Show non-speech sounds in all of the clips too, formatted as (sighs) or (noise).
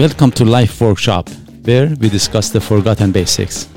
Welcome to Life Workshop, where we discuss the forgotten basics.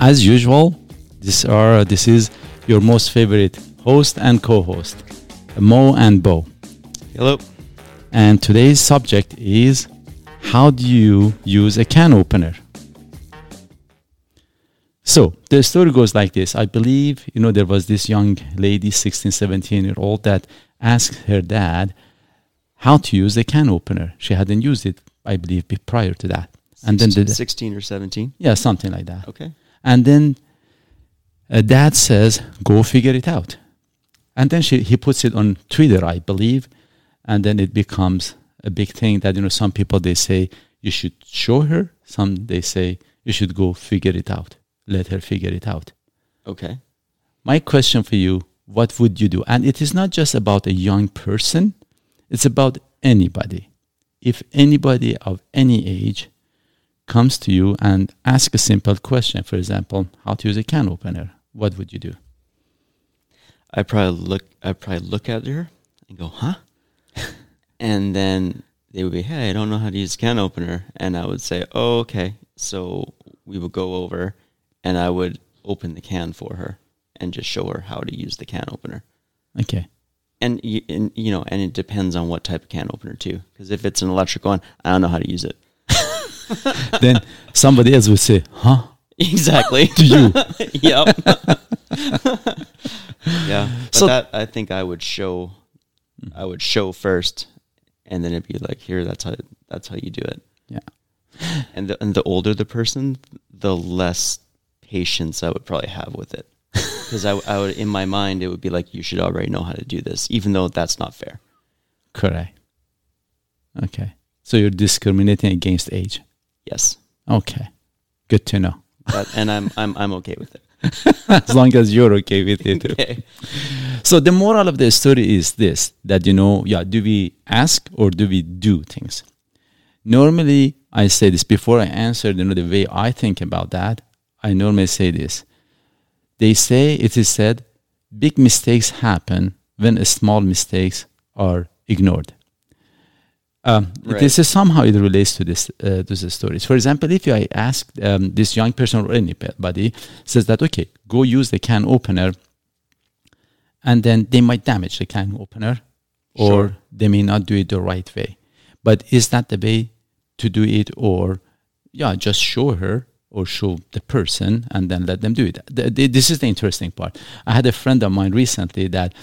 As usual, this are this is your most favorite host and co-host, Mo and Bo. Hello. And today's subject is how do you use a can opener? So the story goes like this. I believe, you know, there was this young lady, 16, 17 year old, that asked her dad how to use a can opener. She hadn't used it, I believe, prior to that. And then, 16, the, 16 or 17. yeah, something like that. Okay. And then uh, dad says, go figure it out. And then she, he puts it on Twitter, I believe. And then it becomes a big thing that, you know, some people, they say, you should show her. Some, they say, you should go figure it out. Let her figure it out. Okay. My question for you, what would you do? And it is not just about a young person. It's about anybody. If anybody of any age comes to you and asks a simple question, for example, how to use a can opener, what would you do? I probably look. I probably look at her and go, "Huh?" (laughs) and then they would be, "Hey, I don't know how to use a can opener," and I would say, "Oh, okay." So we would go over, and I would open the can for her and just show her how to use the can opener. Okay. And, and you know, and it depends on what type of can opener too. Because if it's an electric one, I don't know how to use it. (laughs) then somebody else would say, huh? Exactly. (laughs) To you. (laughs) yep. yeah. But So- that I think I would show I would show first and then it'd be like here that's how that's how you do it. Yeah. And the and the older the person, the less patience I would probably have with it. (laughs) Because I, I would in my mind it would be like you should already know how to do this, even though that's not fair. Correct. Okay. So you're discriminating against age. Yes. Okay. Good to know. That, and I'm I'm I'm okay with it. (laughs) as long as you're okay with it. too. (laughs) Okay. So the moral of the story is this that you know, yeah, do we ask or do we do things? Normally I say this before I answer, you know, the way I think about that, I normally say this. They say it is said big mistakes happen when small mistakes are ignored. Um, Right. This is somehow it relates to this uh, to the stories. For example, if I ask um, this young person or anybody says that okay, go use the can opener, and then they might damage the can opener, or Sure. they may not do it the right way. But is that the way to do it, or yeah, just show her or show the person and then let them do it. The- the- this is the interesting part. I had a friend of mine recently that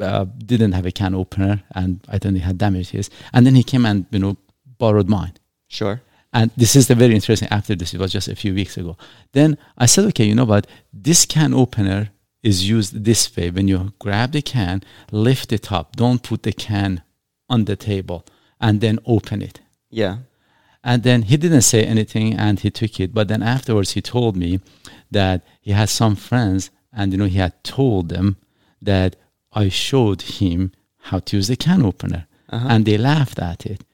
uh, didn't have a can opener, and I think he had damaged his, and then he came and you know borrowed mine. Sure. And this is the very interesting. After this, it was just a few weeks ago. Then I said, okay, you know what? This can opener is used this way. When you grab the can, lift it up. Don't put the can on the table and then open it. Yeah. And then he didn't say anything and he took it. But then afterwards, he told me that he had some friends and, you know, he had told them that I showed him how to use the can opener. Uh-huh. And they laughed at it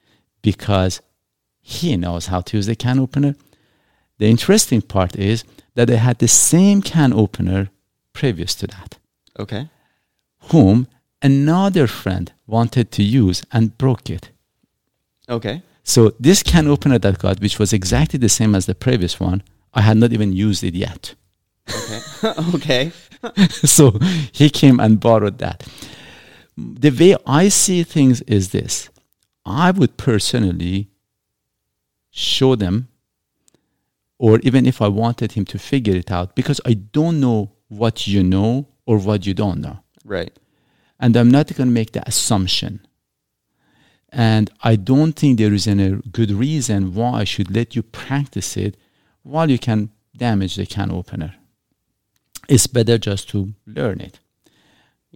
because he knows how to use the can opener. The interesting part is that they had the same can opener previous to that, Okay. whom another friend wanted to use and broke it. Okay. So this can opener that I got, which was exactly the same as the previous one, I had not even used it yet. Okay. (laughs) okay. (laughs) so he came and borrowed that. The way I see things is this I would personally show them, or even if I wanted him to figure it out, because I don't know what you know or what you don't know. Right. And I'm not going to make the assumption. And I don't think there is any good reason why I should let you practice it while you can damage the can opener. It's better just to learn it.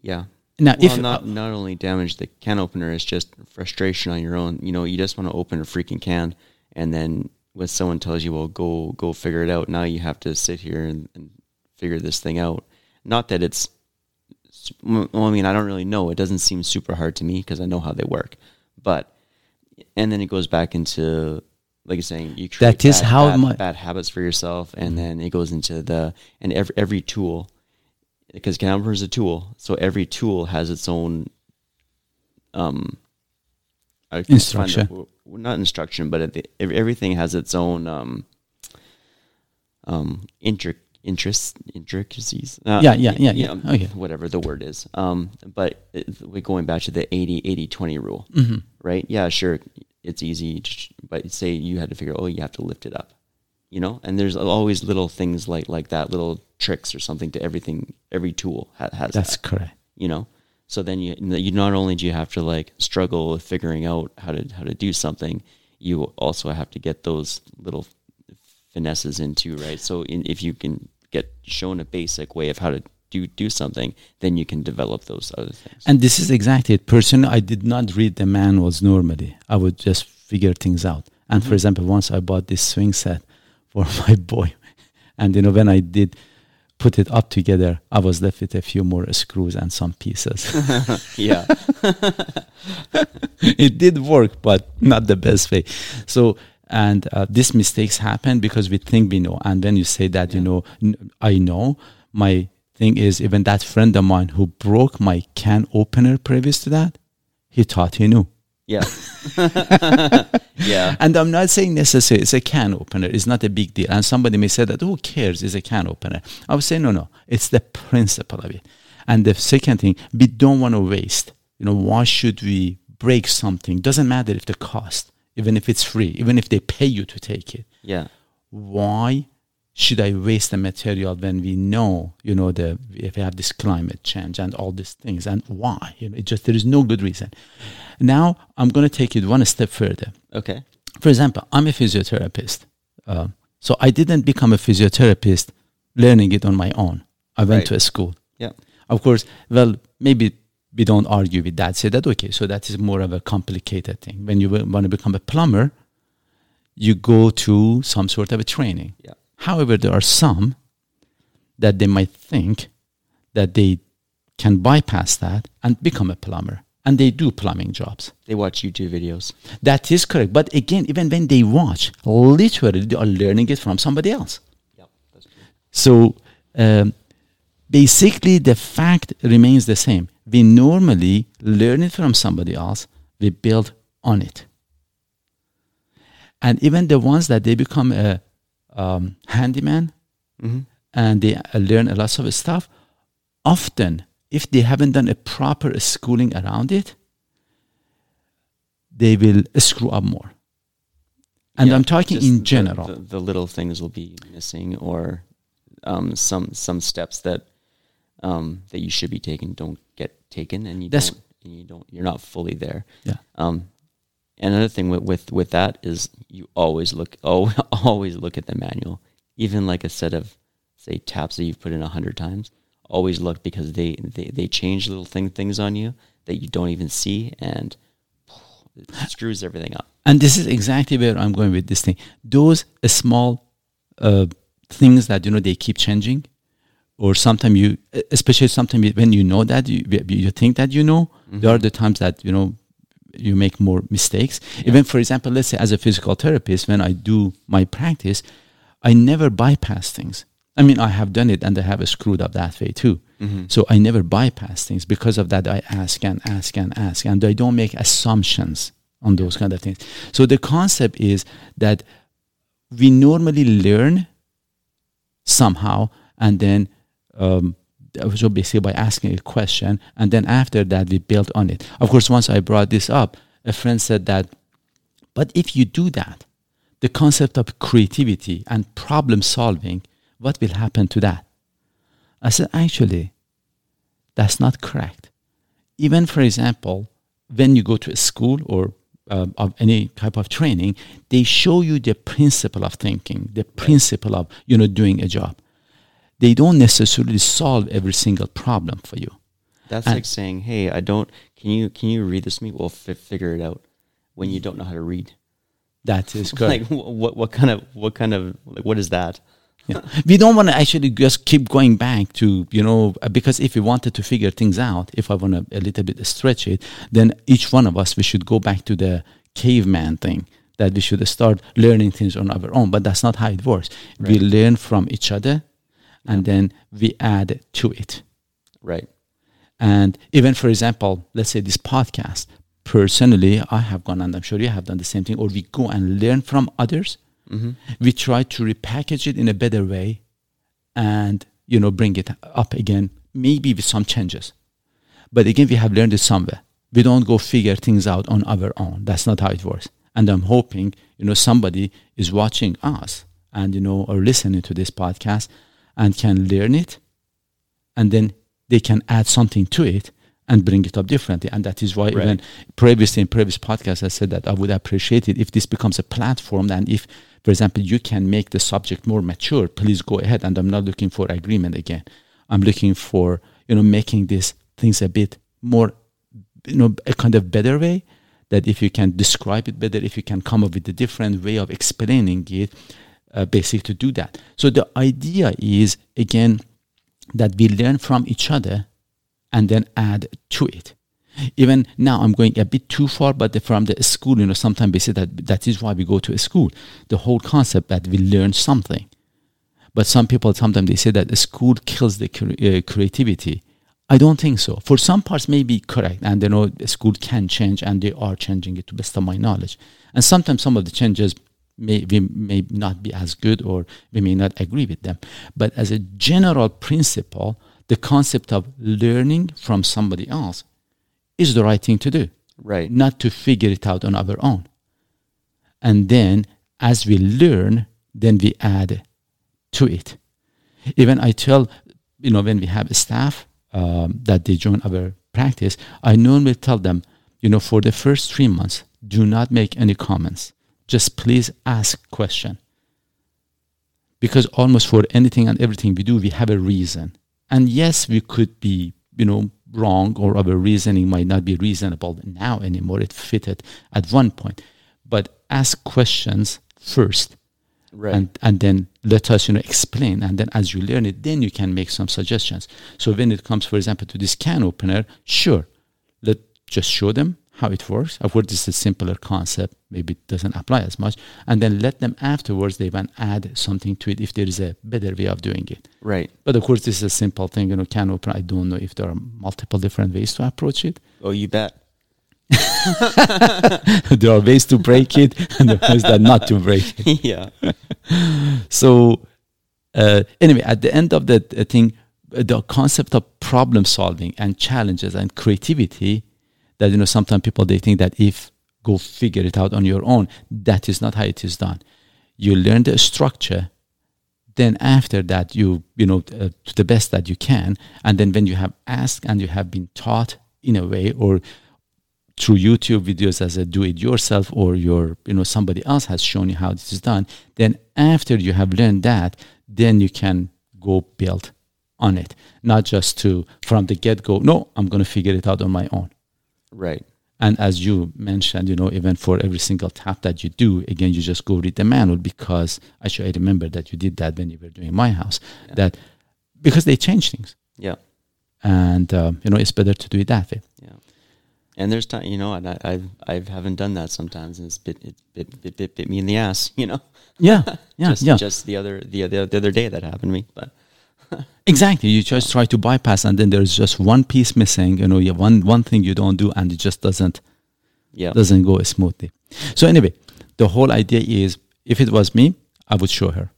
Yeah. Now, Well, if not uh, not only damage the can opener, it's just frustration on your own. You know, you just want to open a freaking can, and then when someone tells you, "Well, go go figure it out," now you have to sit here and, and figure this thing out. Not that it's. Well, I mean, I don't really know. It doesn't seem super hard to me because I know how they work. But, and then it goes back into like you're saying, you create That is bad, how bad, my- bad habits for yourself, and then it goes into the and every every tool because can opener is a tool, so every tool has its own um I can't find Instruction. the- well, not instruction, but ev- everything has its own um um intric interest intricacies. Uh, Yeah, yeah, yeah, yeah. know, Okay. Whatever the word is. Um, but it, we're going back to the 80 80 20 rule, Mm-hmm. right? Yeah, sure, it's easy, but say you had to figure, oh, you have to lift it up, you know. And there's always little things like like that, little tricks or something to everything. Every tool ha- has That's that correct. you know so then you you not only do you have to like struggle with figuring out how to how to do something you also have to get those little finesses into right so in, if you can get shown a basic way of how to do do something then you can develop those other things And this is exactly it. Personally, I did not read the manuals normally. I would just figure things out. And mm-hmm. for example, once I bought this swing set (laughs) for my boy, and you know when I did put it up together, I was left with a few more screws and some pieces. (laughs) (laughs) yeah it did work, but not the best way. So, and uh, these mistakes happen because we think we know. And when you say that, you know, n- I know, my thing is even that friend of mine who broke my can opener previous to that, he thought he knew. yeah (laughs) yeah And I'm not saying necessarily it's a can opener. It's not a big deal. And somebody may say that, who cares? It's a can opener. I would say, no, no. It's the principle of it. And the second thing, we don't want to waste. You know, why should we break something? Doesn't matter if the cost, even if it's free, even if they pay you to take it. yeah Why should I waste the material when we know, you know, the if we have this climate change and all these things, and why? You know, it just there is no good reason. Now I'm going to take it one step further okay for example, I'm a physiotherapist. Um, so I didn't become a physiotherapist learning it on my own. I went Right. to a school. yeah Of course, well, maybe we don't argue with that. Say that, okay, so that is more of a complicated thing. When you want to become a plumber, you go to some sort of a training. yeah However, there are some that they might think that they can bypass that and become a plumber. And they do plumbing jobs. they watch youtube videos That is correct. But again, even when they watch, literally they are learning it from somebody else. true So um, basically, the fact remains the same. We normally learn it from somebody else, we build on it. And even the ones that they become a um, handyman hmm and they learn a lot of stuff, often, if they haven't done a proper schooling around it, they will screw up more. And Yeah, I'm talking in the- general. The, the, little things will be missing, or um, some some steps that um, that you should be taking don't get taken, and you That's- don't, and you don't. You're not fully there. Yeah. Um, another thing with, with with that is you always look (laughs) oh always look at the manual, even like a set of say taps that you've put in a hundred times. Always look because they, they they change little thing things on you that you don't even see, and it (sighs) screws everything up. And this is exactly where I'm going with this thing. Those small uh, things that you know they keep changing, or sometimes you, especially sometimes when you know that you, you think that you know, there are the times that you know you make more mistakes. Even for example, let's say as a physical therapist, when I do my practice, I never bypass things. I mean, I have done it and I have screwed up that way too. Mm-hmm. So I never bypass things. Because of that, I ask and ask and ask, and I don't make assumptions on those kind of things. So the concept is that we normally learn somehow, and then um, so basically by asking a question, and then after that we build on it. Of course, once I brought this up, a friend said that, but if you do that, the concept of creativity and problem solving, what will happen to that? I said, actually, that's not correct. Even, for example, when you go to a school or uh, of any type of training, they show you the principle of thinking, the principle of you know doing a job. They don't necessarily solve every single problem for you. That's And- like saying, "Hey, I don't. Can you can you read this to me? We'll f- figure it out." When you don't know how to read, That is (laughs) like correct. wh- what what kind of what kind of like what is that? Yeah. We don't want to actually just keep going back to, you know, uh, because if we wanted to figure things out, if I want to a little bit stretch it, then each one of us, we should go back to the caveman thing that we should start learning things on our own. But that's not how it works. We learn from each other and then we add to it. Right. And even, for example, let's say this podcast. Personally, I have gone, and I'm sure you have done the same thing, or we go and learn from others. Mm-hmm. We try to repackage it in a better way and, you know, bring it up again, maybe with some changes. But again, we have learned it somewhere. We don't go figure things out on our own. That's not how it works. And I'm hoping, you know, somebody is watching us and, you know, or listening to this podcast and can learn it and then they can add something to it and bring it up differently. And that is why Right. even previously in previous podcasts, I said that I would appreciate it if this becomes a platform and if, for example, you can make the subject more mature, please go ahead. And I'm not looking for agreement again. I'm looking for, you know, making these things a bit more, you know, a kind of better way that if you can describe it better, if you can come up with a different way of explaining it, uh, basically to do that. So the idea is, again, that we learn from each other and then add to it. Even now, I'm going a bit too far, but the- from the school, you know, sometimes we say that that is why we go to a school. The whole concept that we learn something. But some people sometimes they say that a school kills the uh, creativity. I don't think so. For some parts, may be correct, and you know, the school can change, and they are changing it to best of my knowledge. And sometimes some of the changes may we may not be as good, or we may not agree with them. But as a general principle, the concept of learning from somebody else is the right thing to do Right. not to figure it out on our own. And then as we learn, then we add to it. Even I tell, you know, when we have staff um, that they join our practice, I normally tell them, you know, for the first three months, do not make any comments. Just please ask question. Because almost for anything and everything we do, we have a reason. And yes, we could be, you know, wrong or our reasoning might not be reasonable now anymore. It fitted at one point. But ask questions first Right. and and then let us you know explain and then as you learn it then you can make some suggestions so when it comes for example to this can opener sure let just show them how it works. Of course this is a simpler concept. Maybe it doesn't apply as much. And then let them afterwards they can add something to it if there is a better way of doing it. Right. but of course this is a simple thing you know can open, i don't know if there are multiple different ways to approach it. Oh, you bet. (laughs) there are ways to break it (laughs) and there are ways that not to break it. (laughs) Yeah. so uh, anyway at the end of the uh, thing uh, the concept of problem solving and challenges and creativity that you know sometimes people they think that if go figure it out on your own that is not how it is done. You learn the structure then after that you you know uh, to the best that you can. And then when you have asked and you have been taught in a way or through YouTube videos as a do it yourself or your you know somebody else has shown you how this is done then after you have learned that then you can go build on it. Not just to from the get go no I'm going to figure it out on my own Right. and as you mentioned you know even for every single tap that you do again you just go read the manual because actually I remember that you did that when you were doing my house Yeah. that because they change things Yeah. and um, you know it's better to do it that way Yeah. And there's time, you know, and I, I've I haven't done that sometimes, and it's bit it bit, bit bit bit me in the ass, you know. yeah (laughs) yeah just, yeah Just the other the other the other day that happened to me, but (laughs) Exactly. You just try to bypass, and then there's just one piece missing. You know, you one one thing you don't do, and it just doesn't yeah. doesn't go smoothly. So anyway, the whole idea is, if it was me, I would show her,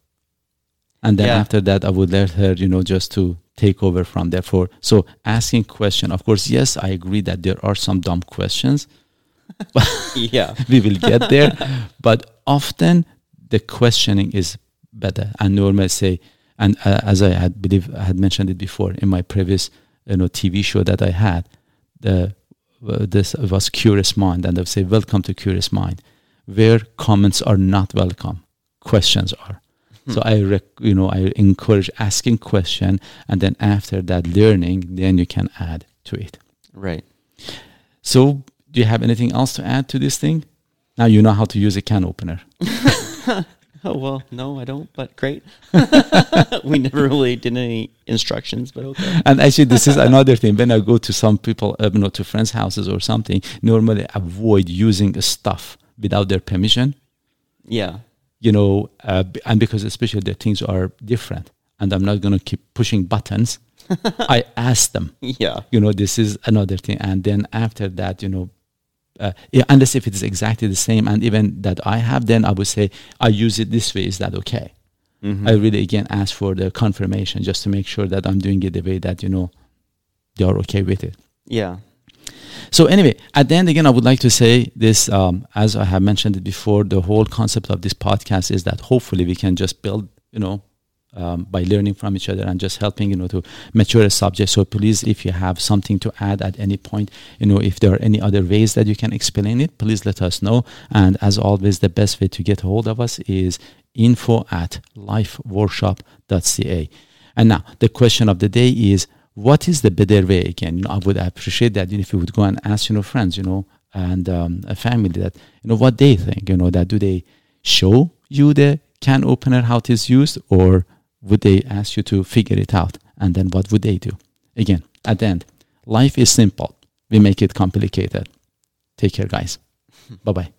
and then Yeah. after that, I would let her, you know, just to take over from there. For so asking question, of course, yes, I agree that there are some dumb questions. (laughs) yeah. (laughs) we will get there, but often the questioning is better. And normally say, and uh, as I had believe I had mentioned it before in my previous you know TV show that I had, the uh, this was Curious Mind, and I would say, "Welcome to Curious Mind," where comments are not welcome, questions are. So I, rec- you know, I encourage asking question, and then after that, learning. Then you can add to it. Right. So, do you have anything else to add to this thing? Now you know how to use a can opener. (laughs) Oh well, no, I don't. But great. (laughs) we never really did any instructions, but okay. And actually, this is another thing. When I go to some people, uh, you know, to friends' houses or something, normally avoid using stuff without their permission. Yeah. You know, uh, and because especially the things are different, and I'm not going to keep pushing buttons (laughs) I ask them. Yeah. You know, this is another thing, and then after that, you know, uh, unless if it is exactly the same, and even that I have, then I would say I use it this way. Is that okay? Mhm. I really again ask for the confirmation just to make sure that I'm doing it the way that you know they are okay with it. yeah. So anyway, at the end again, I would like to say this. Um, as I have mentioned it before, the whole concept of this podcast is that hopefully we can just build, you know, um, by learning from each other and just helping, you know, to mature a subject. So please, if you have something to add at any point, you know, if there are any other ways that you can explain it, please let us know. And as always, the best way to get hold of us is info at lifeworkshop.ca. And now the question of the day is what is the better way again? You know, I would appreciate that if you would go and ask, you know, friends, you know, and um, a family that, you know, what they think, you know, that do they show you the can opener how it is used or would they ask you to figure it out? And then what would they do? Again, at the end, life is simple. We make it complicated. Take care, guys. (laughs) bye bye.